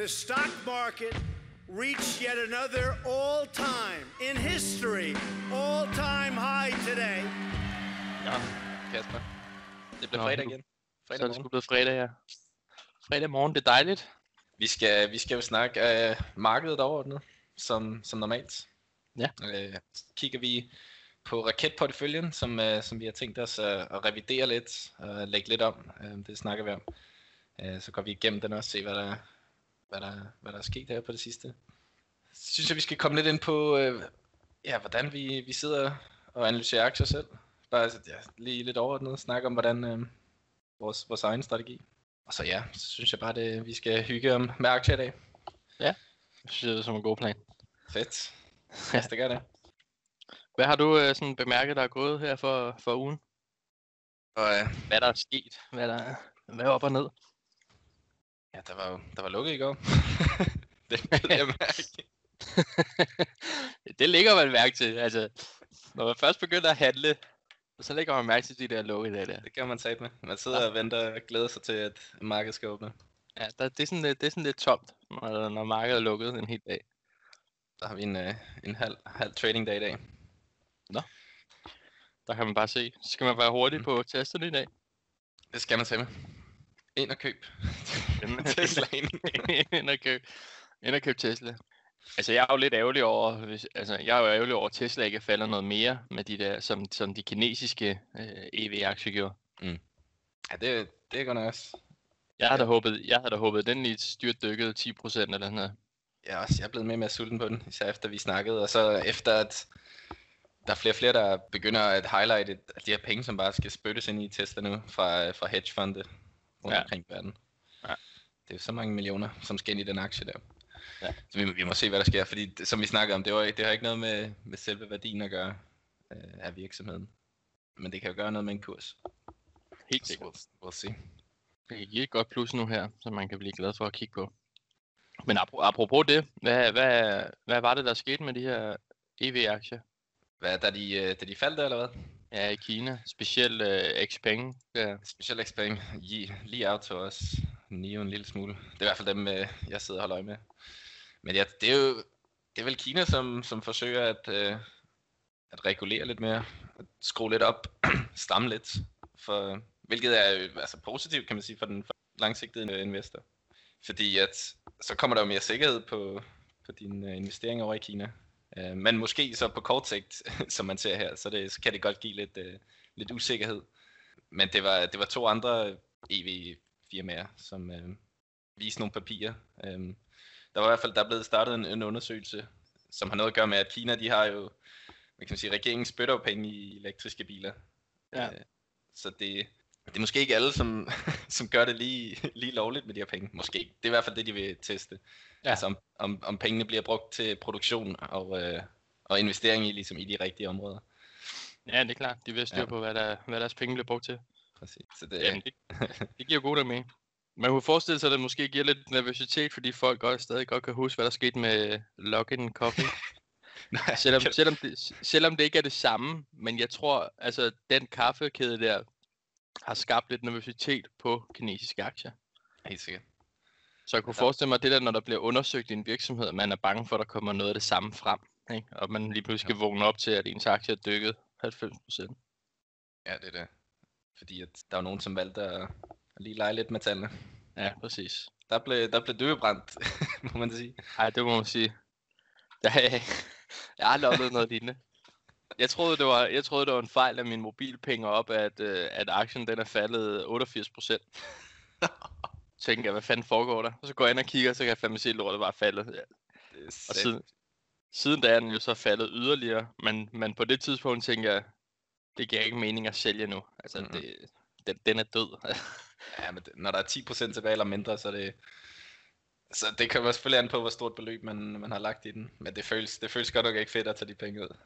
The stock market reached yet another all time in history, all time high today. Ja, Kasper. Det bliver Nå, fredag igen. Så Fredag er det sgu blevet fredag, ja. Fredag morgen, det er dejligt. Vi skal, vi skal jo snakke af markedet overordnet, som, som normalt. Ja. Øh, så kigger vi på raketporteføljen, som, øh, som vi har tænkt os at, at revidere lidt og lægge lidt om. Øh, det snakker vi om. Øh, så går vi igennem den også og se, hvad der, hvad der, hvad der er sket her på det sidste. Så synes jeg, vi skal komme lidt ind på, øh, ja, hvordan vi, vi sidder og analyserer aktier selv. Bare altså, ja, lige lidt overordnet snakke om, hvordan øh, vores, vores egen strategi. Og så ja, så synes jeg bare, det, vi skal hygge om med aktier i dag. Jeg synes, det er som en god plan. Fedt. Lad os da gøre det. Hvad har du øh, sådan bemærket, der er gået her for, for ugen? Og øh, Hvad der er sket? Hvad der hvad er op og ned? Ja, der var, jo- der var lukket i går. det ved jeg mærke. det ligger man mærke til. Altså, når man først begynder at handle, så lægger man mærke til de der lukkede dage der. Det kan man tage med. Man sidder og venter og glæder sig til, at markedet skal åbne. Ja, der, det, er sådan lidt, det er sådan lidt tomt, når, når markedet er lukket en hel dag. Der har vi en, øh, en halv, halv trading dag i dag. Der kan man bare se. Så skal man være hurtig Mm. på testerne i dag. Det skal man tage med. Ind og køb. Tesla ind. ind og købe, ind og købe Tesla. Altså, jeg er jo lidt ærgerlig over, hvis, altså, jeg er jo ærgerlig over, at Tesla ikke falder noget mere med de der, som, som de kinesiske øh, EV-aktier gjorde. Ja, det, det er godt nok også. Jeg havde da håbet, jeg havde da håbet, at den lige styrt dykkede 10% eller sådan noget. Jeg er, også, jeg er blevet mere og mere sulten på den, især efter vi snakkede. Og så efter at der er flere og flere, der begynder at highlighte at de her penge, som bare skal spyttes ind i Tesla nu fra, fra hedgefonde rundt Ja. omkring verden. Ja. Det er så mange millioner, som skal ind i den aktie der. Ja. Så vi, må- vi må se, hvad der sker, fordi det, som vi snakkede om, det, var, det har ikke noget med, med selve værdien at gøre øh, af virksomheden. Men det kan jo gøre noget med en kurs. Helt sikkert. we'll, we'll see. Det kan give et godt plus nu her, som man kan blive glad for at kigge på. Men apro- apropos det, hvad, hvad, hvad var det, der skete med de her EV-aktier? Hvad, da de, øh, da de faldt der, eller hvad? Ja, i Kina. Specielt øh, Xpeng. Ja. Specielt Xpeng, lige, lige out til os. Nio en lille smule. Det er i hvert fald dem, øh, jeg sidder og holder øje med. Men ja, det er jo det er vel Kina, som, som forsøger at, øh, at regulere lidt mere, at skrue lidt op, stramme lidt, for, hvilket er øh, altså positivt, kan man sige, for den for langsigtede øh, investor. Fordi at, så kommer der jo mere sikkerhed på, på dine øh, investeringer over i Kina. Øh, men måske så på kort sigt, som man ser her, så, det, så kan det godt give lidt, øh, lidt usikkerhed. Men det var, det var to andre EV-firmaer, som øh, viste nogle papirer. Øhm, der var i hvert fald der er blevet startet en, en undersøgelse, som har noget at gøre med, at Kina, de har jo, hvad kan man sige, regeringen spytter jo penge i elektriske biler. Ja. Øh, så det, det er måske ikke alle, som, som gør det lige, lige lovligt med de her penge. Måske. Det er i hvert fald det, de vil teste. Ja. Altså om, om, om pengene bliver brugt til produktion og, øh, og investering i, ligesom, i de rigtige områder. Ja, det er klart. De vil styre Ja. på, hvad, der, hvad deres penge bliver brugt til. Præcis. Så det, Jamen, det, det giver god med. Man kunne forestille sig, at det måske giver lidt nervøsitet, fordi folk godt, stadig godt kan huske, hvad der skete med Login Coffee. nej, selvom, selvom, det, selvom det ikke er det samme, men jeg tror, altså den kaffekæde der har skabt lidt nervøsitet på kinesiske aktier. Helt sikkert. Så jeg kunne Ja. forestille mig, at det der, når der bliver undersøgt i en virksomhed, at man er bange for, at der kommer noget af det samme frem. Ikke? Og man lige pludselig skal vågne op til, at ens aktie er dykket 90 procent. Ja, det er det. Fordi at der var nogen, som valgte at, lige lege lidt med tallene. Ja, præcis. Der blev, der blev døbebrændt, må man sige. Ej, det må man sige. Jeg, jeg har aldrig oplevet noget lignende. Jeg troede, det var, jeg troede, det var en fejl af min mobilpenge op, at, øh, at aktien den er faldet 88 procent. Tænker jeg, hvad fanden foregår der? Og så går jeg ind og kigger, så kan jeg fandme se, at lortet bare er faldet. Ja. Og siden, siden da er den jo så faldet yderligere, men, men på det tidspunkt tænker jeg, det giver ikke mening at sælge nu. Altså, Mhm. det, den, den er død. Ja, men det, når der er 10% tilbage eller mindre, så det... Så det kan jo selvfølgelig an på, hvor stort beløb man, man har lagt i den. Men det føles, det føles godt nok ikke fedt at tage de penge ud.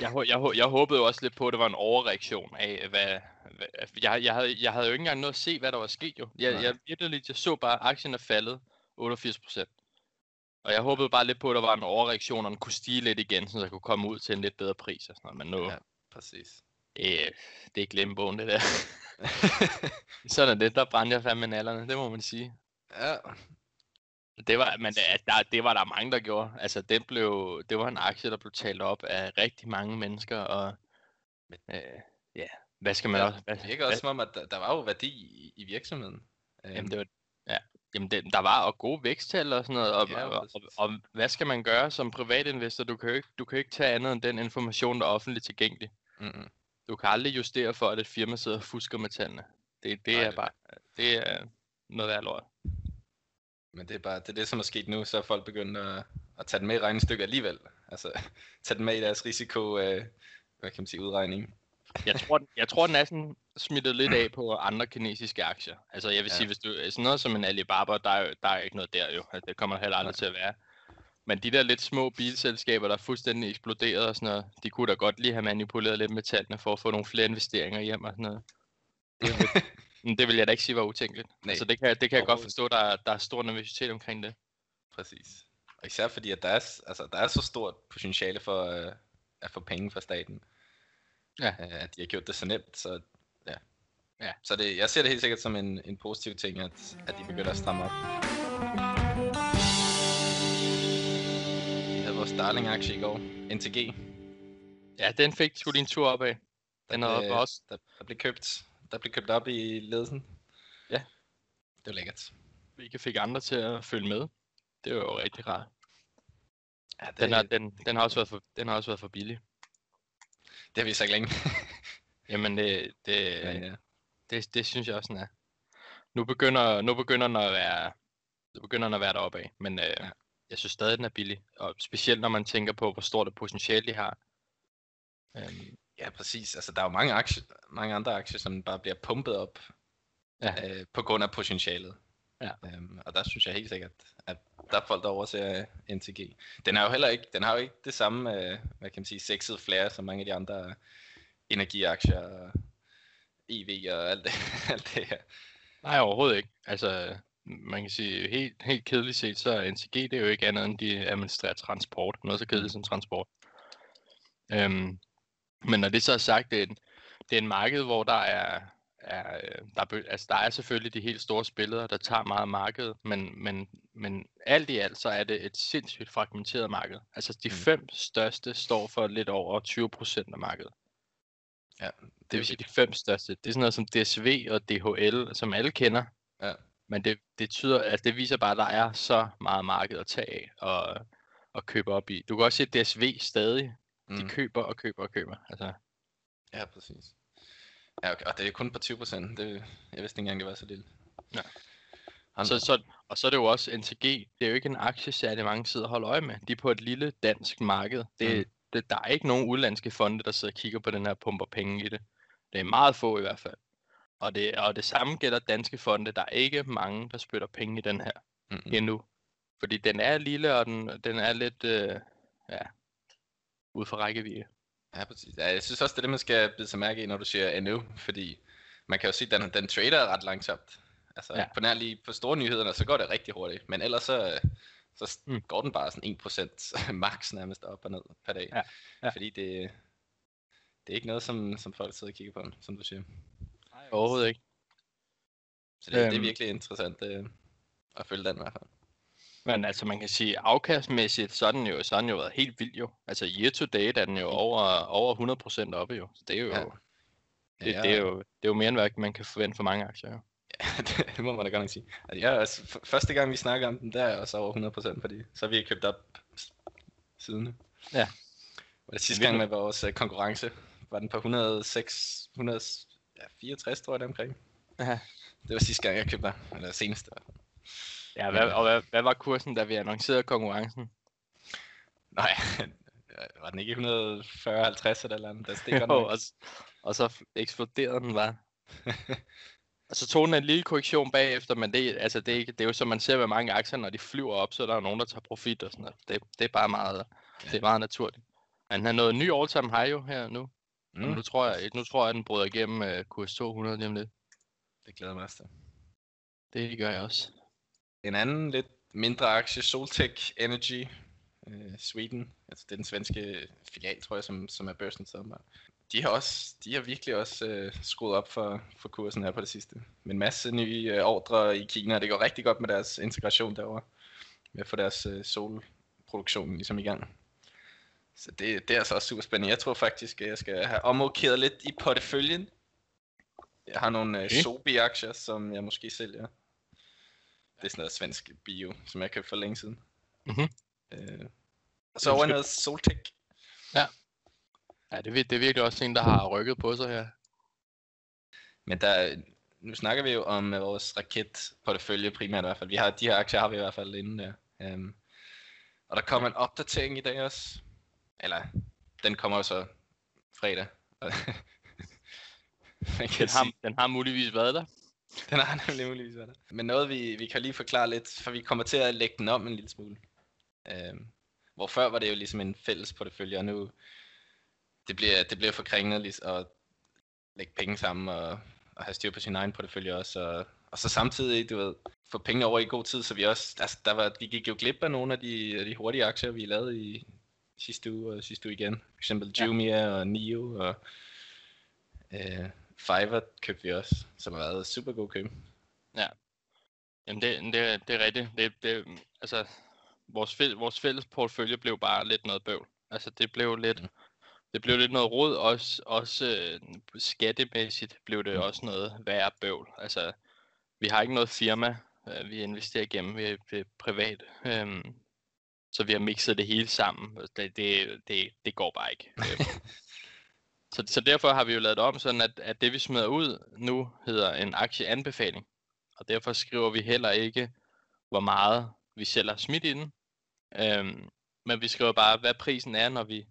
jeg, jeg, jeg håbede jo også lidt på, at det var en overreaktion af, hvad, hvad jeg, jeg, havde, jeg havde jo ikke engang noget at se, hvad der var sket jo. Jeg, Nej. jeg, virkelig, jeg så bare, at aktien er faldet 88 procent. Og jeg håbede bare lidt på, at der var en overreaktion, og den kunne stige lidt igen, så jeg kunne komme ud til en lidt bedre pris. Og sådan noget. Men nu, Ja. Præcis. øh, det er glemmebogen, det der. Sådan er det, der brænder jeg fandme nallerne, det må man sige. ja. Det var, men det, der, det var der mange, der gjorde. Altså, det, blev, det var en aktie, der blev talt op af rigtig mange mennesker, og øh, ja, hvad skal man Ja, også... Hvad, Det virker også som om, at der, der var jo værdi i, i virksomheden. Jamen, Øhm, det var, ja. Jamen det, der var og gode væksttal og sådan noget, og, Ja, og, og, og, hvad skal man gøre som privatinvestor? Du kan jo ikke, du kan ikke tage andet end den information, der er offentligt tilgængelig. mm-mm. Du kan aldrig justere for, at et firma sidder og fusker med tallene. Det, det Nej, er bare, det er noget værd lort. Men det er bare det, er det som er sket nu, så er folk begyndt at, at tage den med i regnestykket alligevel. Altså, tage den med i deres risiko, øh, hvad kan man sige, udregning. Jeg tror, den- jeg tror, den er sådan smittet lidt af på andre kinesiske aktier. Altså jeg vil Ja. sige, hvis du sådan noget som en Alibaba, der er, der er ikke noget der jo. Altså, det kommer heller aldrig Nej. til at være. Men de der lidt små bilselskaber, der er fuldstændig eksploderet og sådan noget, de kunne da godt lige have manipuleret lidt med tallene for at få nogle flere investeringer hjem og sådan noget. Det, er men det vil jeg da ikke sige var utænkeligt. Nej, altså det kan, det kan jeg godt forstå, der, er- der er stor nervøsitet omkring det. Præcis. Og især fordi, at der er, altså, der er så stort potentiale for øh, at få penge fra staten. Ja. Øh, at de har gjort det så nemt, så ja. Ja. Så det, jeg ser det helt sikkert som en, en positiv ting, at, at de begynder at stramme op. Vi havde vores darling-aktie i går, NTG. Ja, den fik sgu en tur opad. Den Der havde blev- også Der, der, blev købt, der blev købt op i ledelsen. Ja. Det var lækkert. ikke fik andre til at følge med. Det var jo rigtig rart. Ja, det, Den, har, den, den, har også været for, den har også været for billig. det har vi så ikke længe. Jamen, det, det, Men, ja. det, det synes jeg også, den er. Nu begynder, nu begynder den at være, nu begynder den at være deroppe af, men øh, Ja. jeg synes stadig, den er billig. Og specielt når man tænker på, hvor stort et potentiale de har. Øhm, Ja, præcis. Altså, der er jo mange, aktier, mange andre aktier, som bare bliver pumpet op Ja. øh, på grund af potentialet. Ja. Øhm, og der synes jeg helt sikkert, at der er folk, der overser øh, NTG. Den er jo heller ikke, den har jo ikke det samme, øh, hvad kan man sige, sexede flere som mange af de andre energiaktier og EV og alt det, alt det her. nej, overhovedet ikke. Altså, man kan sige, helt, helt kedeligt set, så er NTG det er jo ikke andet end, de administrerer transport. Noget så kedeligt som transport. Øhm, men når det så er sagt, det er, en, det er en marked, hvor der er, er, øh, der, er, altså, der er selvfølgelig de helt store spillere, der tager meget af markedet, men, men, men alt i alt, så er det et sindssygt fragmenteret marked. Altså de Mm. fem største står for lidt over 20% af markedet. Ja, Det vil sige de fem største. Det er sådan noget som DSV og DHL, som alle kender. Ja. Men det, det, tyder, altså det viser bare, at der er så meget marked at tage af og, og købe op i. Du kan også se, DSV stadig, de Mm. køber og køber og køber. Altså, Ja, præcis. Ja, okay. Og det er kun på 20 procent. Det, jeg vidste ikke engang, det var så lille. Ja. Så, så, og så er det jo også NTG. Det er jo ikke en aktie, særlig mange sidder og holder øje med. De er på et lille dansk marked. Det, Mm. det, der er ikke nogen udlandske fonde, der sidder og kigger på den her pumper penge i det. Det er meget få i hvert fald. Og det, og det samme gælder danske fonde. Der er ikke mange, der spytter penge i den her Mm-mm. endnu. Fordi den er lille, og den, den er lidt øh, ja, ude for rækkevidde. Ja, præcis. Ja, jeg synes også, det er det, man skal bide sig mærke i, når du siger endnu, fordi man kan jo se, at den, den trader ret langsomt. Altså, Ja. på nær lige på store nyhederne, så går det rigtig hurtigt, men ellers så, så Mm. mm. går den bare sådan 1% max nærmest op og ned per dag. Ja, ja. Fordi det, det er ikke noget, som, som folk sidder og kigger på, som du siger. Nej, overhovedet ikke. Så det, øhm. det er Øhm. virkelig interessant øh, at følge den i hvert fald. Men altså, man kan sige, afkastmæssigt, så er den jo, så er den jo været helt vild jo. Altså, year to date er den jo over, over 100% oppe jo. Så det er jo, Ja. ja. det, det, er jo, det er jo mere end hvad man kan forvente for mange aktier jo. det må man da godt nok sige. Altså, jeg, er f- første gang vi snakker om den, der er også over 100%, fordi så har vi købt op siden. Ja. Var det sidste gang med vores uh, konkurrence, var den på 106, 164 tror jeg det omkring. Ja. Det var sidste gang jeg købte den, eller seneste. Ja, hvad, og hvad, hvad var kursen, da vi annoncerede konkurrencen? Nej, var den ikke 140-50 eller andet? Der godt Jo, og, og så eksploderede den bare. og så tog den en lille korrektion bagefter, men det, altså det, er ikke, det er jo som man ser med mange aktier, når de flyver op, så er der jo nogen, der tager profit og sådan noget. Det, det er bare meget, det er meget naturligt. Men han har nået en ny all-time high jo her nu. Mm. Mm, Nu, tror jeg, nu tror jeg, at den bryder igennem uh, kurs 200 lige om lidt. det glæder mig også til. Det gør jeg også. En anden lidt mindre aktie, Soltech Energy, øh, Sweden, altså det er den svenske filial, tror jeg, som, som er børsen sammen. De har også, de har virkelig også øh, skruet op for, for kursen her på det sidste. Med en masse nye øh, ordre i Kina, det går rigtig godt med deres integration derovre. med at få deres øh, solproduktion ligesom i gang. Så det, det er altså også super spændende. Jeg tror faktisk, at jeg skal have omrokeret lidt i porteføljen. Jeg har nogle øh, Okay. Sobi-aktier, som jeg måske sælger. Det er sådan noget svensk bio, som jeg købte for længe siden. Mhm. Øh, og så over noget Soltech. Ja, det, er vir- det er virkelig også en, der har rykket på sig her. Men der, nu snakker vi jo om øh, vores raketportefølje primært i hvert fald. Vi har, de her aktier har vi i hvert fald inde der. Um, og der kommer en opdatering i dag også. Eller, den kommer jo så fredag. Den har, den har muligvis været der. den har nemlig muligvis været der. Men noget vi, vi kan lige forklare lidt, for vi kommer til at lægge den om en lille smule. Um, hvor før var det jo ligesom en fælles portefølje, og nu det bliver, det bliver for kringlet lige at lægge penge sammen og, og have styr på sin egen portefølje også. Og, og så samtidig, du ved, få penge over i god tid, så vi også, altså, der var, vi gik jo glip af nogle af de, af de hurtige aktier, vi lavede i sidste uge og sidste uge igen. For eksempel Ja. Jumia og Nio og øh, Fiverr købte vi også, som har været super god køb. Jamen, det, det, det er rigtigt. Det, det, altså, vores, fæl, vores fælles portfølje blev bare lidt noget bøvl. Altså, det blev lidt, Mm. det blev lidt noget råd, også, også øh, skattemæssigt blev det Mm. også noget værre bøvl. Altså, vi har ikke noget firma, øh, vi investerer igennem, vi er, vi er privat. Øhm, så vi har mixet det hele sammen. Det, det, det, det går bare ikke. Så, så derfor har vi jo lavet det om, sådan at, at det vi smider ud nu hedder en aktieanbefaling. Og derfor skriver vi heller ikke, hvor meget vi selv har smidt i den. Øhm, men vi skriver bare, hvad prisen er, når vi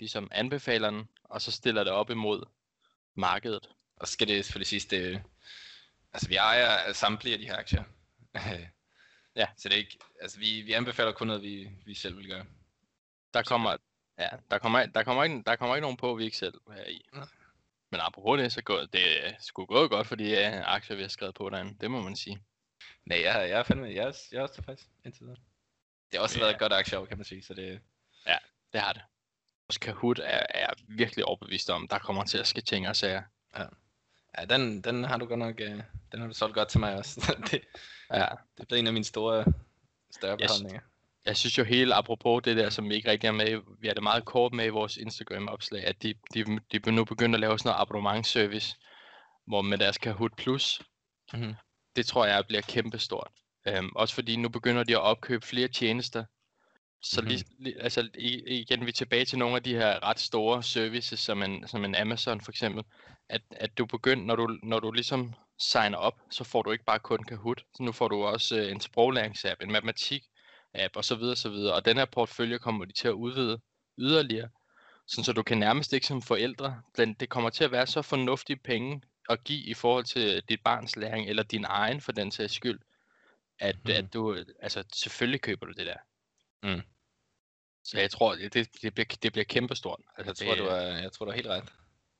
ligesom anbefaler den, og så stiller det op imod markedet. Og skal det selvfølgelig siges, det, altså vi ejer samtlige af de her aktier. Ja. Så det er ikke, altså vi, vi anbefaler kun noget, vi, vi selv vil gøre. Der kommer, ja, der kommer, der kommer, ikke, der kommer ikke nogen på, vi ikke selv er i. Men apropos det, så går det sgu gået godt for de uh, aktier, vi har skrevet på derinde. Det må man sige. Nej, jeg, jeg er fandme, jeg er, jeg er også tilfreds indtil videre. Det har også Ja. været et godt aktieår, kan man sige, så det, Det har det. Vores Kahoot er, er virkelig overbevist om, der kommer til at ske ting og sager. ja, den, den har du godt nok, øh, den har du solgt godt til mig også. det, Ja. det er blevet en af mine store, større beholdninger. Jeg synes jo helt apropos det der, som vi ikke rigtig er med, vi er det meget kort med i vores Instagram-opslag, at de, de, de nu begyndt at lave sådan noget abonnementsservice, hvor med deres Kahoot Plus, Mhm. det tror jeg bliver kæmpestort. Øhm, også fordi nu begynder de at opkøbe flere tjenester. Så Mhm. lige, altså igen, vi er tilbage til nogle af de her ret store services, som en, som en Amazon for eksempel, at, at du begynder, når du, når du ligesom signer op, så får du ikke bare kun Kahoot, så nu får du også øh, en sproglæringsapp, en matematik-app osv. osv. Og den her portfølje kommer de til at udvide yderligere, sådan så du kan nærmest ikke som forældre, det kommer til at være så fornuftige penge at give i forhold til dit barns læring, eller din egen for den sags skyld, at, Mhm. at du, altså selvfølgelig køber du det der. Mm. Så jeg tror, det, det, det, bliver, det bliver kæmpestort. Altså, Jeg tror, det du er, jeg tror, du er helt ret.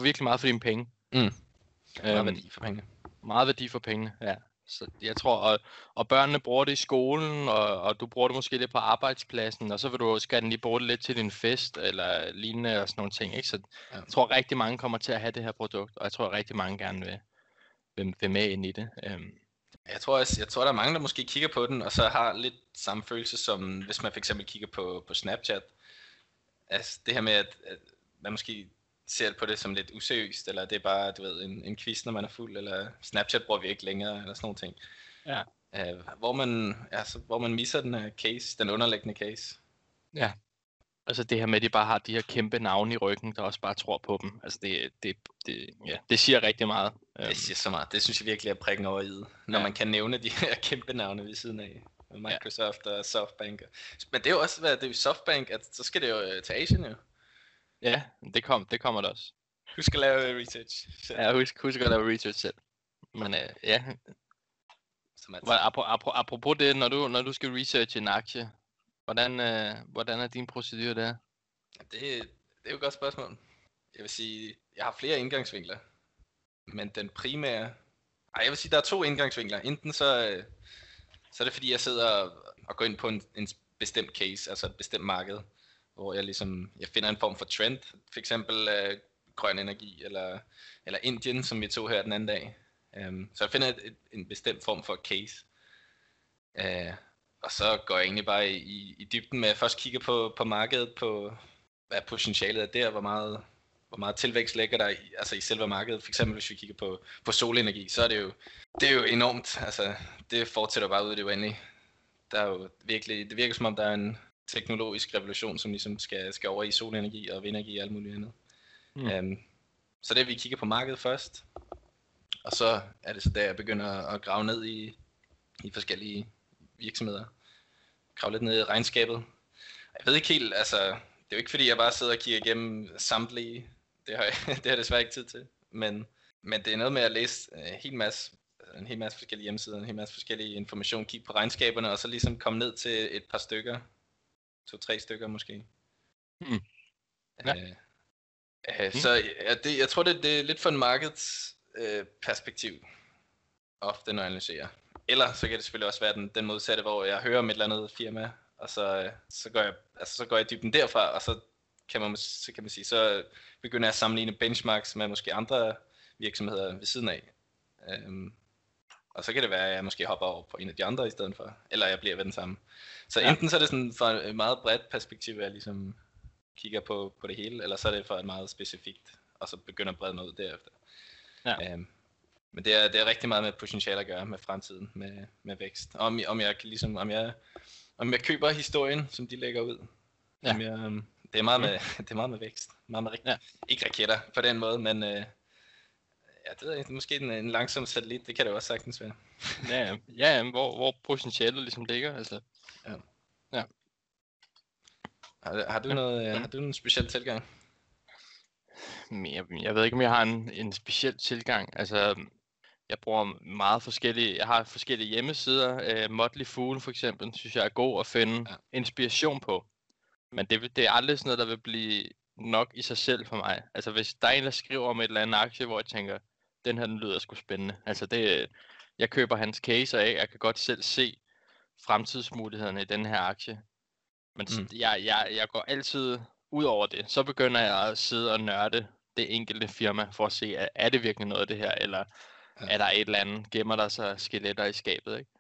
virkelig meget for dine penge. Mm. Meget Øhm, værdi for pengene. meget værdi for pengene, ja. Så jeg tror, og, og børnene bruger det i skolen, og, og du bruger det måske lidt på arbejdspladsen, og så vil du skal den lige bruge det lidt til din fest, eller lignende og sådan nogle ting, ikke? Så Ja. jeg tror rigtig mange kommer til at have det her produkt, og jeg tror rigtig mange gerne vil, vil, vil med ind i det. Øhm, Jeg tror også, jeg tror, der er mange, der måske kigger på den, og så har lidt samme følelse som, hvis man for eksempel kigger på, på Snapchat. Altså det her med, at, at man måske ser på det som lidt useriøst, eller det er bare, du ved, en, en quiz, når man er fuld, eller Snapchat bruger vi ikke længere, eller sådan nogle ting. Ja. Uh, hvor, man, altså, hvor man misser den her case, den underliggende case. altså det her med, at de bare har de her kæmpe navne i ryggen, der også bare tror på dem. Altså det, det, det, ja, det siger rigtig meget. Øhm, Det siger så meget. Det synes jeg virkelig er prikken over i når Ja. man kan nævne de her kæmpe navne ved siden af. Med Microsoft og Softbank. Men det er jo også, hvad det er Softbank, at så skal det jo øh, til Asien jo. Ja, det, kom, det kommer der også. Du skal lave øh, research. selv, Ja, husk, husk at lave research selv. Men øh, ja, som altid. Hvor- apro- apro- apropos det, når du, når du skal researche en aktie, hvordan, øh, hvordan er din procedure der? Det, det er jo et godt spørgsmål. Jeg vil sige, jeg har flere indgangsvinkler. Men den primære... Ej, jeg vil sige, der er to indgangsvinkler. Enten så, øh, så er det fordi, jeg sidder og, og går ind på en, en bestemt case, altså et bestemt marked, hvor jeg ligesom, jeg finder en form for trend, for eksempel øh, grøn energi, eller, eller Indien, som vi tog her den anden dag. Um, så jeg finder et, et, en bestemt form for case. Uh, og så går jeg egentlig bare i, i dybden med at først kigger på, på markedet, på hvad potentialet er der, hvor meget, hvor meget tilvækst ligger der i, altså i selve markedet. For eksempel hvis vi kigger på, på solenergi, så er det jo, det er jo enormt. Altså, det fortsætter bare ud i det uendelige. Der er jo virkelig, det virker som om, der er en teknologisk revolution, som ligesom skal, skal over i solenergi og vindenergi og alt muligt andet. Mm. Um, så det er, vi kigger på markedet først. Og så er det så der, jeg begynder at grave ned i, i forskellige virksomheder. Grave lidt ned i regnskabet. Jeg ved ikke helt, altså, det er jo ikke fordi, jeg bare sidder og kigger igennem samtlige. Det har jeg, det har jeg desværre ikke tid til. Men, men det er noget med at læse en hel masse, en hel masse forskellige hjemmesider, en hel masse forskellige information, kigge på regnskaberne, og så ligesom komme ned til et par stykker. To-tre stykker måske. Mm. Ja. Øh, øh, så ja, det, jeg tror, det, det er lidt for en markeds øh, perspektiv, ofte når jeg analyserer. Eller så kan det selvfølgelig også være den, den modsatte, hvor jeg hører om et eller andet firma, og så, øh, så, går jeg, altså, så går jeg dybden derfra, og så kan man, så kan man sige, så begynder jeg at sammenligne benchmarks med måske andre virksomheder ved siden af. Øhm, og så kan det være, at jeg måske hopper over på en af de andre i stedet for, eller jeg bliver ved den samme. Så ja. enten så er det sådan fra et meget bredt perspektiv, at jeg ligesom kigger på, på det hele, eller så er det for et meget specifikt, og så begynder at brede mig ud derefter. Ja. Øhm, men det er, det er rigtig meget med potentiale at gøre med fremtiden, med, med vækst. Om, om jeg kan ligesom, om jeg, om jeg køber historien, som de lægger ud. Ja. Om jeg, øhm, det, er meget med, det er meget med vækst. Meget med, ja. Ikke raketter på den måde, men øh, ja, det er måske en, en langsom satellit, det kan det også sagtens være. ja, ja hvor, hvor potentialet ligesom ligger. Altså. Ja. ja. Har, har, du noget, ja. har du en speciel tilgang? jeg, jeg ved ikke, om jeg har en, en speciel tilgang. Altså, jeg bruger meget forskellige, jeg har forskellige hjemmesider. Uh, Motley Fool for eksempel, synes jeg er god at finde ja. inspiration på. Men det, det er aldrig sådan noget, der vil blive nok i sig selv for mig. Altså hvis der er en, der skriver om et eller andet aktie, hvor jeg tænker, den her den lyder sgu spændende. Altså det, jeg køber hans case af, jeg kan godt selv se fremtidsmulighederne i den her aktie. Men mm. jeg, jeg, jeg går altid ud over det. Så begynder jeg at sidde og nørde det enkelte firma for at se, er, er det virkelig noget af det her, eller ja. er der et eller andet, gemmer der sig skeletter i skabet, ikke?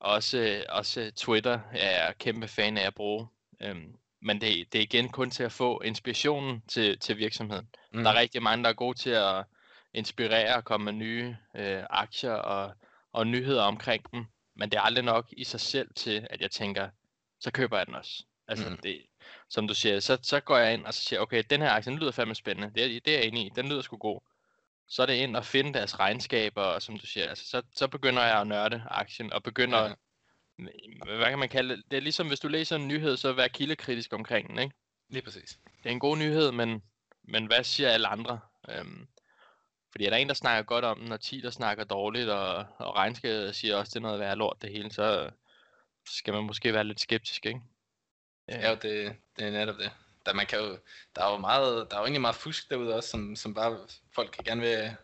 Også, også Twitter er jeg kæmpe fan af at bruge. Øhm, men det, det er igen kun til at få inspirationen til, til virksomheden. Mm. Der er rigtig mange, der er gode til at inspirere og komme med nye øh, aktier og, og nyheder omkring dem. Men det er aldrig nok i sig selv til, at jeg tænker, så køber jeg den også. Altså, mm. det, som du siger, så, så går jeg ind og så siger, okay, den her aktie, den lyder fandme spændende. Det er, det er jeg enig i. Den lyder sgu god. Så er det ind og finde deres regnskaber, og som du siger, altså, så, så begynder jeg at nørde aktien, og begynder, ja. hvad kan man kalde det? Det er ligesom, hvis du læser en nyhed, så vær kildekritisk omkring den, ikke? Lige præcis. Det er en god nyhed, men, men hvad siger alle andre? Øhm, fordi er der en, der snakker godt om den, og 10, der snakker dårligt, og, og regnskabet siger også, det er noget værd lort det hele, så skal man måske være lidt skeptisk, ikke? Ja, jo, det, det er netop det. Der, man kan jo, der er jo meget, der er jo egentlig meget fusk derude også, som, som bare folk kan gerne vil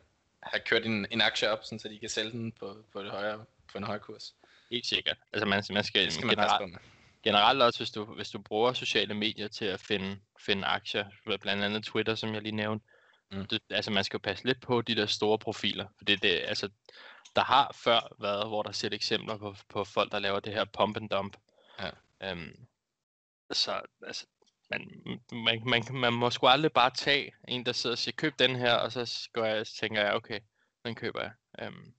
have kørt en, en aktie op, sådan, så de kan sælge den på, på, det højere, på en højere kurs. Helt sikkert. Altså man, man skal, det skal man generelt, generelt også, hvis du, hvis du bruger sociale medier til at finde, finde aktier, blandt andet Twitter, som jeg lige nævnte, mm. det, altså man skal jo passe lidt på de der store profiler, for det, det, altså, der har før været, hvor der er set eksempler på, på folk, der laver det her pump and dump. Ja. Øhm, så altså, man, man, man, man må sgu aldrig bare tage en, der sidder og siger, køb den her, og så går jeg, tænker jeg, okay, den køber jeg. Um,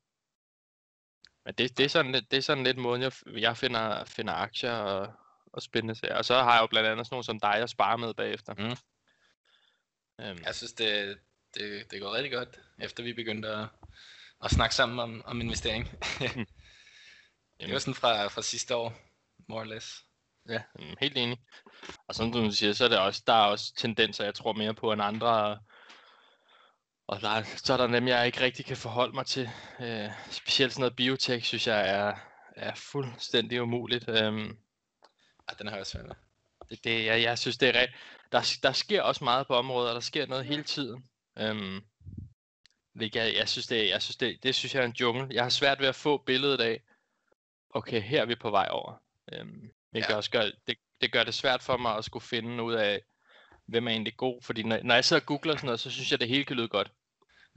men det, det, er sådan lidt, det er sådan lidt måden, jeg, jeg finder, finder aktier og, og spændende sager. Og så har jeg jo blandt andet sådan nogen som dig, jeg sparer med bagefter. Mm. Um, jeg synes, det, det, det går rigtig godt, efter vi begyndte at, at snakke sammen om, om investering. mm. det var sådan fra, fra sidste år, more or less. Ja, helt enig. Og som du siger, så er det også, der er også tendenser, jeg tror mere på end andre. Og der er, så er der dem, jeg ikke rigtig kan forholde mig til. Øh, specielt sådan noget biotech, synes jeg er, er fuldstændig umuligt. Øhm, Ej, den har jeg også det, det, jeg, jeg synes, det er der, der sker også meget på området, og der sker noget hele tiden. Øhm, jeg, jeg synes, det, jeg synes det, det synes jeg er en jungle. Jeg har svært ved at få billedet af, okay, her er vi på vej over. Øhm, det, ja. også gør, det, det gør det svært for mig at skulle finde ud af, hvem er egentlig god. Fordi når, når jeg sidder og googler sådan noget, så synes jeg, det hele kan lyde godt.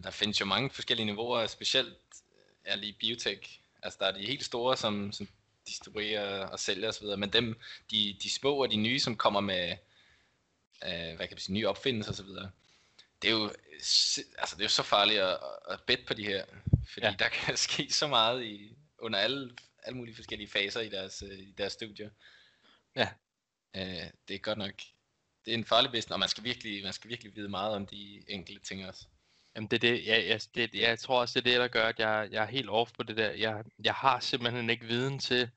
Der findes jo mange forskellige niveauer, specielt er lige biotech. Altså der er de helt store, som, som distribuerer og sælger osv., men dem, de, de små og de nye, som kommer med, øh, hvad kan man sige, nye opfindelser osv., det er jo, altså det er jo så farligt at, at bet på de her, fordi ja. der kan ske så meget i, under alle, alle mulige forskellige faser i deres, øh, i deres studier. Ja. Øh, det er godt nok, det er en farlig business, og man skal virkelig, man skal virkelig vide meget om de enkelte ting også. Jamen det er det, jeg, jeg, det, jeg tror også, det er det, der gør, at jeg, jeg er helt off på det der. Jeg, jeg har simpelthen ikke viden til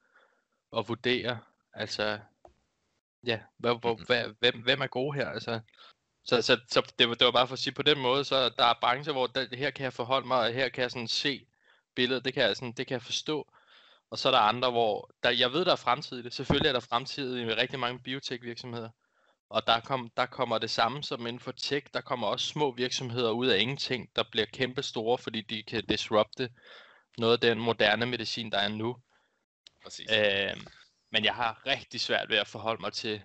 at vurdere, altså, ja, hvor, hvor, hvad, hvem, hvem er god her, altså. Så, så, så det, var, det var bare for at sige på den måde, så der er brancher, hvor der, her kan jeg forholde mig, og her kan jeg sådan se billedet, det kan jeg, sådan, det kan jeg forstå. Og så er der andre, hvor der, jeg ved, der er fremtid i det. Selvfølgelig er der fremtid i rigtig mange biotech virksomheder. Og der, kom, der kommer det samme som inden for tech. Der kommer også små virksomheder ud af ingenting, der bliver kæmpe store, fordi de kan disrupte noget af den moderne medicin, der er nu. Præcis. Øh, men jeg har rigtig svært ved at forholde mig til,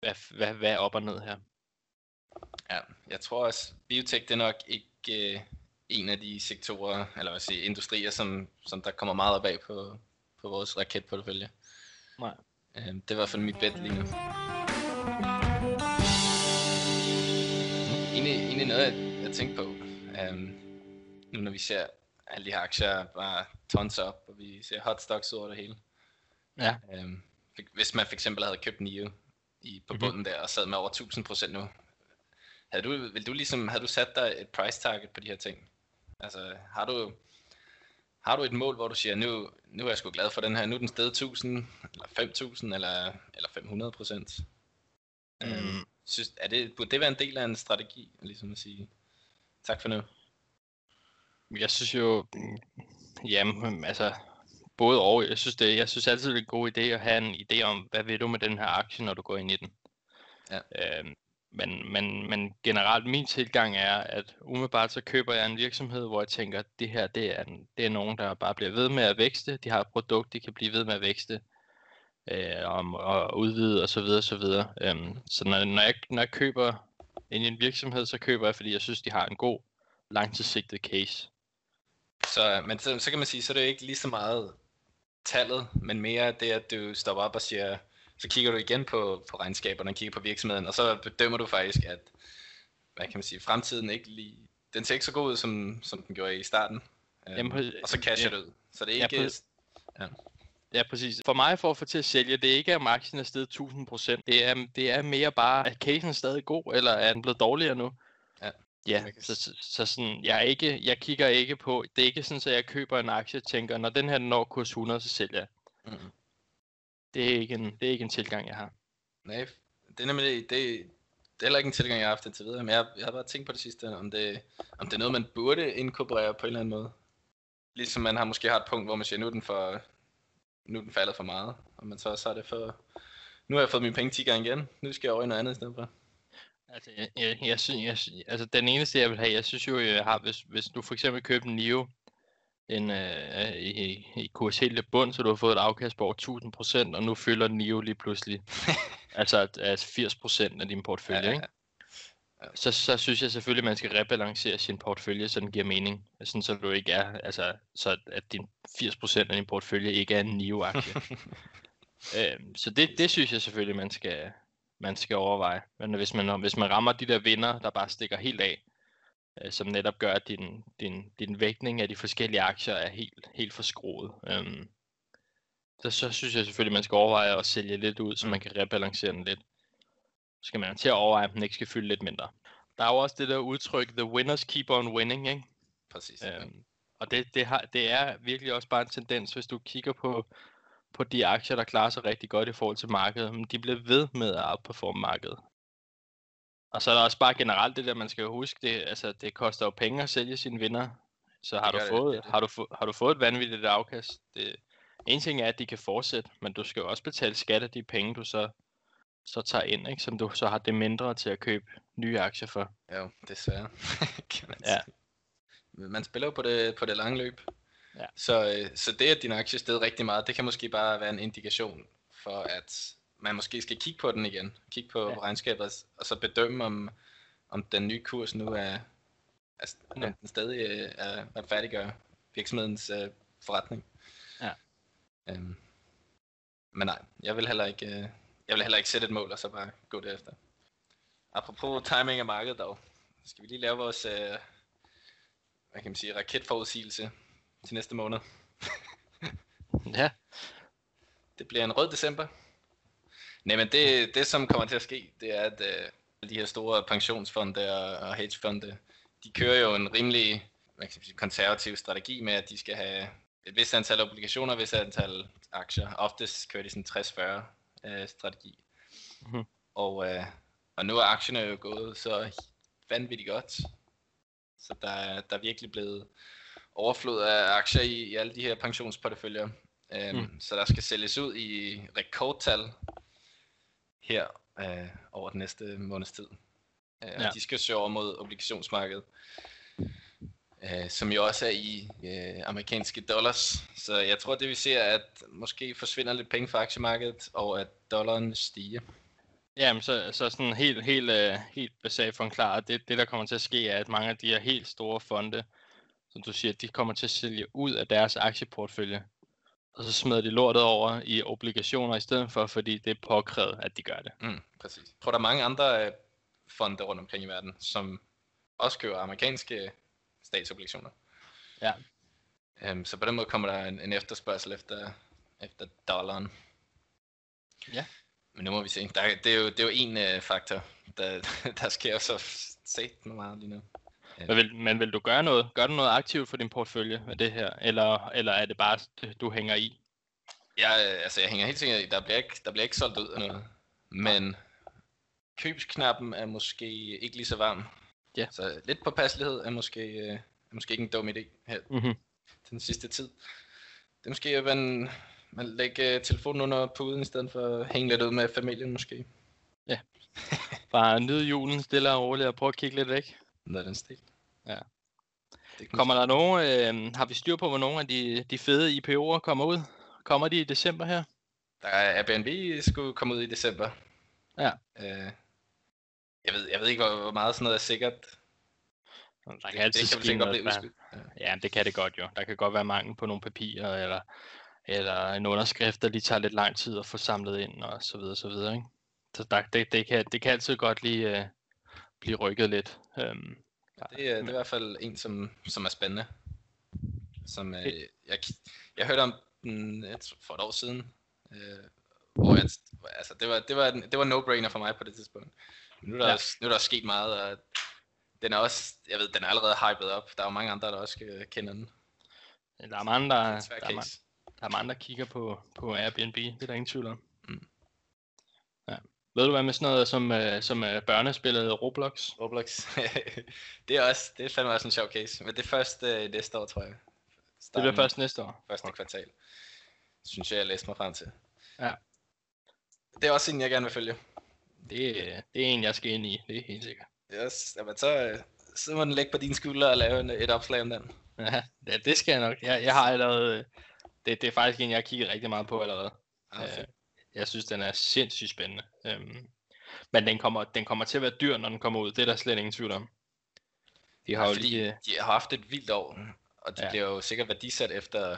hvad, hvad, hvad er op og ned her. Ja, jeg tror også, biotech det er nok ikke øh, en af de sektorer, eller hvad sige, industrier, som, som der kommer meget op af på, på vores raketportefølje. Nej. Øh, det er i hvert fald mit bet lige nu. Egentlig, egentlig noget, jeg, jeg tænkte på, um, nu når vi ser alle de her aktier bare tons op, og vi ser hot stocks over det hele. Ja. Um, hvis man for eksempel havde købt NIO i, på mm-hmm. bunden der, og sad med over 1000% nu, havde du, vil du ligesom, havde du sat dig et price target på de her ting? Altså, har du, har du et mål, hvor du siger, nu, nu er jeg sgu glad for den her, nu er den sted 1000, eller 5000, eller, eller 500 procent? Mm. Øhm, synes, er det, burde det være en del af en strategi, ligesom at sige, tak for nu? Jeg synes jo, jamen, altså, både og. Jeg synes, det, jeg synes altid, det er en god idé at have en idé om, hvad vil du med den her aktie, når du går ind i den. Ja. Øhm, men, men, men generelt min tilgang er, at umiddelbart så køber jeg en virksomhed, hvor jeg tænker, at det her det er, en, det er nogen, der bare bliver ved med at vækste. De har et produkt, de kan blive ved med at vækste øh, og, og udvide osv. Så, så, videre. Øhm, så når, når, jeg, når jeg køber ind i en virksomhed, så køber jeg, fordi jeg synes, de har en god langtidssigtet case. Så, men så, så kan man sige, så er det ikke lige så meget tallet, men mere det, at du stopper op og siger, så kigger du igen på, på regnskaberne og kigger på virksomheden, og så bedømmer du faktisk, at hvad kan man sige, fremtiden ikke lige, den ser ikke så god ud, som, som den gjorde i starten. Jamen, øhm, og så casher ja, du ud. Så det er ikke... Ja, ja. Ja, præcis. For mig for at få til at sælge, det er ikke, at aktien er steget 1000%. Det er, det er mere bare, at casen er stadig god, eller er den blevet dårligere nu? Ja. Så, så, så sådan, jeg, er ikke, jeg kigger ikke på, det er ikke sådan, at jeg køber en aktie og tænker, når den her når kurs 100, så sælger jeg. Mm. Det, er ikke en, det er ikke en tilgang, jeg har. Nej, det er nemlig, det, det er heller ikke en tilgang, jeg har haft indtil videre, men jeg, jeg har bare tænkt på det sidste, om det, om det er noget, man burde inkorporere på en eller anden måde. Ligesom man har måske har et punkt, hvor man siger, nu er den for, nu er den faldet for meget, og man så, så er det for, nu har jeg fået mine penge 10 gange igen, nu skal jeg over i noget andet i stedet for. Altså, jeg, jeg, jeg synes, jeg, altså den eneste, jeg vil have, jeg synes jo, jeg har, hvis, hvis du for eksempel køber en NIO, en, øh, i, i kurs helt bund, så du har fået et afkast på over 1000%, og nu fylder NIO lige pludselig, altså, altså 80% af din portefølje, ja, ja. ikke? Så, så synes jeg selvfølgelig, at man skal rebalancere sin portefølje, så den giver mening. Sådan, så du ikke er, altså, så at din 80% af din portefølje ikke er en NIO-aktie. øhm, så det, det synes jeg selvfølgelig, man skal, man skal overveje. Men hvis man, hvis man rammer de der vinder, der bare stikker helt af, øh, som netop gør, at din, din, din vægtning af de forskellige aktier er helt, helt forskroet, øhm, så, så synes jeg selvfølgelig, man skal overveje at sælge lidt ud, så man kan rebalancere den lidt skal man til at overveje, om den ikke skal fylde lidt mindre. Der er jo også det der udtryk, the winners keep on winning, ikke? Præcis. Øhm, og det, det, har, det er virkelig også bare en tendens, hvis du kigger på, på de aktier, der klarer sig rigtig godt i forhold til markedet, men de bliver ved med at outperforme markedet. Og så er der også bare generelt det der, man skal huske, det, altså, det koster jo penge at sælge sine vinder. Så har du, fået, det, det. Har, du har du fået et vanvittigt afkast, det, en ting er, at de kan fortsætte, men du skal jo også betale skat af de penge, du så så tager ind, ikke? som du så har det mindre til at købe nye aktier for. Jo, desværre. kan man ja. Man spiller jo på det, på det lange løb. Ja. Så, øh, så det, at din aktie steg rigtig meget, det kan måske bare være en indikation for, at man måske skal kigge på den igen. Kigge på ja. regnskabet, og så bedømme, om, om den nye kurs nu er, er ja. om den stadig øh, er retfærdiggør virksomhedens uh, forretning. Ja. Um, men nej, jeg vil heller ikke, øh, jeg vil heller ikke sætte et mål og så bare gå derefter. Apropos timing af markedet dog, skal vi lige lave vores, øh, hvad kan man sige, raketforudsigelse til næste måned. Ja, Det bliver en rød december. Nej, men det, det som kommer til at ske, det er, at øh, de her store pensionsfonde og, og hedgefonde, de kører jo en rimelig hvad kan man sige, konservativ strategi med, at de skal have et vist antal obligationer, et vist antal aktier. Oftest kører de sådan 60-40 øh, strategi. Mhm. Og, øh, og nu er aktierne jo gået så vanvittigt godt. Så der, er- der er virkelig blevet overflod af aktier i, i alle de her pensionsporteføljer. Um, Mm. Så der skal sælges ud i rekordtal her øh, over den næste måneds tid. Uh, Ja. De skal søge over mod obligationsmarkedet, uh, som jo også er i uh, amerikanske dollars. Så jeg tror, det vi ser, er, at måske forsvinder lidt penge fra aktiemarkedet, og at dollaren stiger. Jamen, så, så sådan helt, helt, øh, helt basalt forklaret, det, det der kommer til at ske, er, at mange af de her helt store fonde, som du siger, de kommer til at sælge ud af deres aktieportfølje, og så smider de lortet over i obligationer i stedet for, fordi det er påkrævet, at de gør det. Mm, præcis. Jeg tror, der er mange andre øh, fonde rundt omkring i verden, som også køber amerikanske statsobligationer. Ja. Um, så på den måde kommer der en, en efterspørgsel efter, efter dollaren. Ja. Men nu må vi se. Der, er- det, er jo, det er jo en uh, faktor. Der, der sker så set meget lige nu. Men vil, men vil du gøre noget? Gør du noget aktivt for din portefølje med det her, eller, eller er det bare, du hænger i? Jeg, øh, altså, jeg hænger helt sikkert i. Der bliver ikke, der bliver ikke solgt ud af noget. Men købsknappen er måske ikke lige så varm. Ja. Så lidt påpasselighed er måske, øh, er måske ikke en dum idé her Mm-hmm. den sidste tid. Det er måske, at man, man lægger telefonen under puden, i stedet for at hænge lidt ud med familien måske. Bare nyde julen stille og roligt og prøve at kigge lidt væk. Noget af den stil. Ja. Det Kommer der nogen, øh, har vi styr på, hvor nogle af de, de fede IPO'er kommer ud? Kommer de i december her? Der er Airbnb skulle komme ud i december. Ja. Øh, jeg, ved, jeg ved ikke, hvor, hvor meget sådan noget er sikkert. Der Det, kan det, altid det kan ske noget. udskudt. Ja. Ja, det kan det godt jo. Der kan godt være mangel på nogle papirer, eller, eller en underskrift, der lige tager lidt lang tid at få samlet ind, og så videre, så videre, ikke? Så der, det, det, kan, det kan altid godt lige øh, blive rykket lidt. Øhm, Det, er, det er i hvert fald en, som, som er spændende. Som, øh, jeg, jeg hørte om den for et år siden. Øh, hvor jeg, altså, det, var, det, var, en- det var no-brainer for mig på det tidspunkt. Men nu er der, Ja. nu er der sket meget, og den er også, jeg ved, den er allerede hyped op. Der er jo mange andre, der også øh, kender den. der er mange, der, er der, er, der er mange, der kigger på, på Airbnb. Det er der ingen tvivl om. Ved du hvad med sådan noget som, øh, som øh, børnespillet Roblox? Roblox. det er også, det er fandme også en sjov case. Men det er først øh, næste år, tror jeg. Det bliver Starten- først næste år. første okay. kvartal. Synes jeg, jeg læste mig frem til. Ja. Det er også en, jeg gerne vil følge. Det, øh, det er en, jeg skal ind i. Det er helt sikkert. Yes, jamen, så, øh, så må den lægge på dine skuldre og lave en, et opslag om den. Ja, det skal jeg nok. Jeg, jeg har allerede... Det, det er faktisk en, jeg har kigget rigtig meget på allerede. Ah, Øh, fedt. Jeg synes, den er sindssygt spændende. Øhm, men den kommer, den kommer til at være dyr, når den kommer ud. Det er der slet ingen tvivl om. De har Ja, jo lige... de har haft et vildt år, og de Ja. ja. bliver jo sikkert værdisat efter,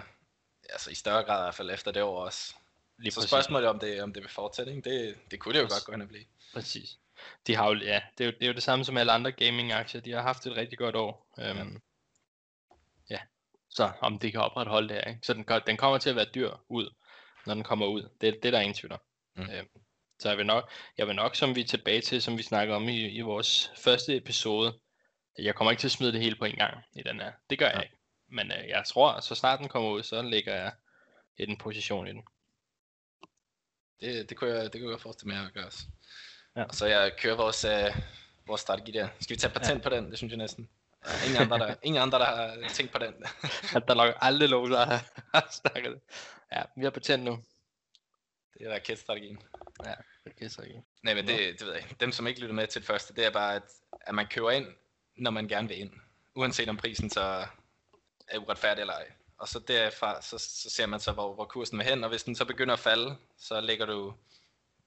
altså i større grad i hvert fald efter det år også. Lige så præcis. spørgsmålet om det, om det vil fortsætte, ikke? Det, det kunne det jo Præcis. godt gå hen og blive. Præcis. De har jo, ja, det er jo, det er jo det samme som alle andre gaming-aktier. De har haft et rigtig godt år. Øhm, ja. Så om de kan opretholde det her, ikke? Så den, den kommer til at være dyr ud, når den kommer ud. Det, det er der ingen tvivl om. Mm. Øhm, så jeg vil, nok, jeg vil nok, som vi er tilbage til, som vi snakker om i, i vores første episode, jeg kommer ikke til at smide det hele på en gang i den her. Det gør jeg Ja. ikke. Men øh, jeg tror, så snart den kommer ud, så lægger jeg en position i den. Det, det, kunne jeg, det kunne jeg forestille mig at gøre også. Ja. Og så jeg kører vores, øh, vores strategi der. Skal vi tage patent ja. på den? Det synes jeg næsten. Der er ingen andre, der, ingen andre, der har tænkt på den. At der nok aldrig nogen, der har- snakket det. Ja, vi har patent nu. det er raketstrategien. Så ikke. Nej, men det, det ved jeg. Dem, som ikke lytter med til det første, det er bare, at, at man køber ind, når man gerne vil ind. Uanset om prisen så er uretfærdig eller ej. Og så derfra, så, så ser man så, hvor, hvor kursen vil hen, og hvis den så begynder at falde, så lægger du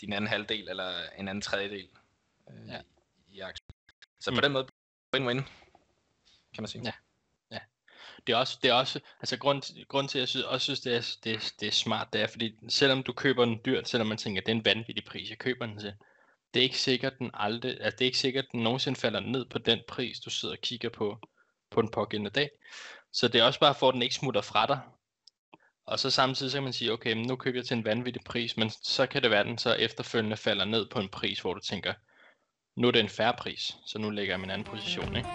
din anden halvdel eller en anden tredjedel øh, Ja. ja. i aktien. Så Mm. på den måde, win-win, kan man sige. Ja. det er også, det er også altså grund, grund til, at jeg synes, også synes, det er, det, det er smart, det er, fordi selvom du køber den dyrt, selvom man tænker, at det er en vanvittig pris, jeg køber den til, det er ikke sikkert, den aldrig, altså det er ikke sikkert, den nogensinde falder ned på den pris, du sidder og kigger på, på den pågældende dag. Så det er også bare for, at den ikke smutter fra dig. Og så samtidig så kan man sige, okay, nu køber jeg til en vanvittig pris, men så kan det være, at den så efterfølgende falder ned på en pris, hvor du tænker, nu er det en færre pris, så nu lægger jeg min anden position, ikke?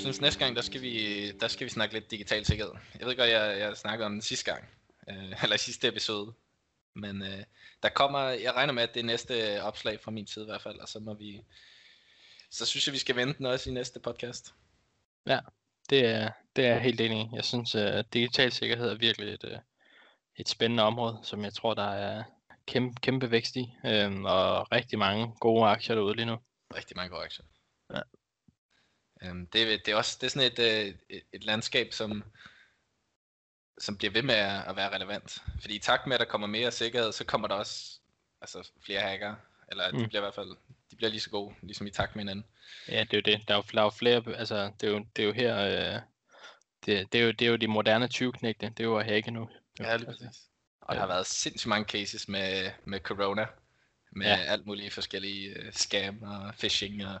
Synes næste gang, der skal vi, der skal vi snakke lidt digital sikkerhed. Jeg ved godt, jeg, jeg snakkede om den sidste gang, øh, eller sidste episode. Men øh, der kommer, jeg regner med, at det er næste opslag fra min side i hvert fald, og så må vi, så synes jeg, vi skal vente den også i næste podcast. Ja, det er, det er jeg helt enig i. Jeg synes, at digital sikkerhed er virkelig et, øh, et spændende område, som jeg tror, der er kæmpe, kæmpe vækst i, øhm, og rigtig mange gode aktier derude lige nu. Rigtig mange gode aktier. Øhm, det, det er også det er sådan et, øh, et, et landskab, som, som bliver ved med at, at være relevant. Fordi i takt med, at der kommer mere sikkerhed, så kommer der også altså, flere hacker, eller mm. de bliver i hvert fald de bliver lige så gode, ligesom i takt med hinanden. Ja, det er jo det. Der er jo, der er jo flere, altså det er jo, det er jo her, øh, det, det, er jo, det er jo de moderne 20-knægte, det er jo at hacke nu. Ja, lige præcis. Og der har været sindssygt mange cases med, med corona, med ja. alt muligt forskellige uh, scam og phishing og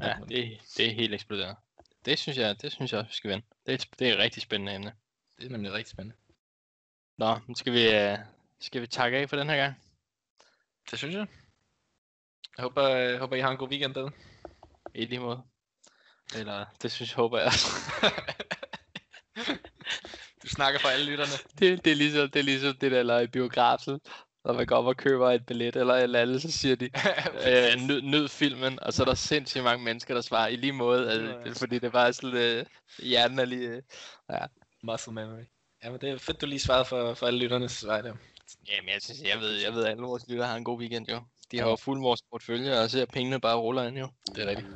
Ja, det, det er helt eksploderet. Det synes jeg, det synes jeg også, vi skal vende. Det er, det er et rigtig spændende emne. Det er nemlig rigtig spændende. Nå, nu skal vi, uh, skal vi takke af for den her gang. Det synes jeg. Jeg håber, jeg håber I har en god weekend derude. I lige måde. Eller, det synes jeg, håber jeg. du snakker for alle lytterne. Det, det, er ligesom, det er ligesom det der eller i biografen. Når man går op og køber et billet eller et eller andet, så siger de, øh, nyd, nyd filmen, og så er der sindssygt mange mennesker, der svarer i lige måde, altså, fordi det var sådan, øh, hjernen er lige, øh, ja. Muscle memory. Ja, men det er fedt, du lige svarede for, for alle lytternes vej der. Jamen, jeg, synes, jeg ved, jeg ved, at alle vores lytter har en god weekend, jo. De har jo fuld vores portfølje, og ser pengene bare ruller ind, jo. Det er rigtigt.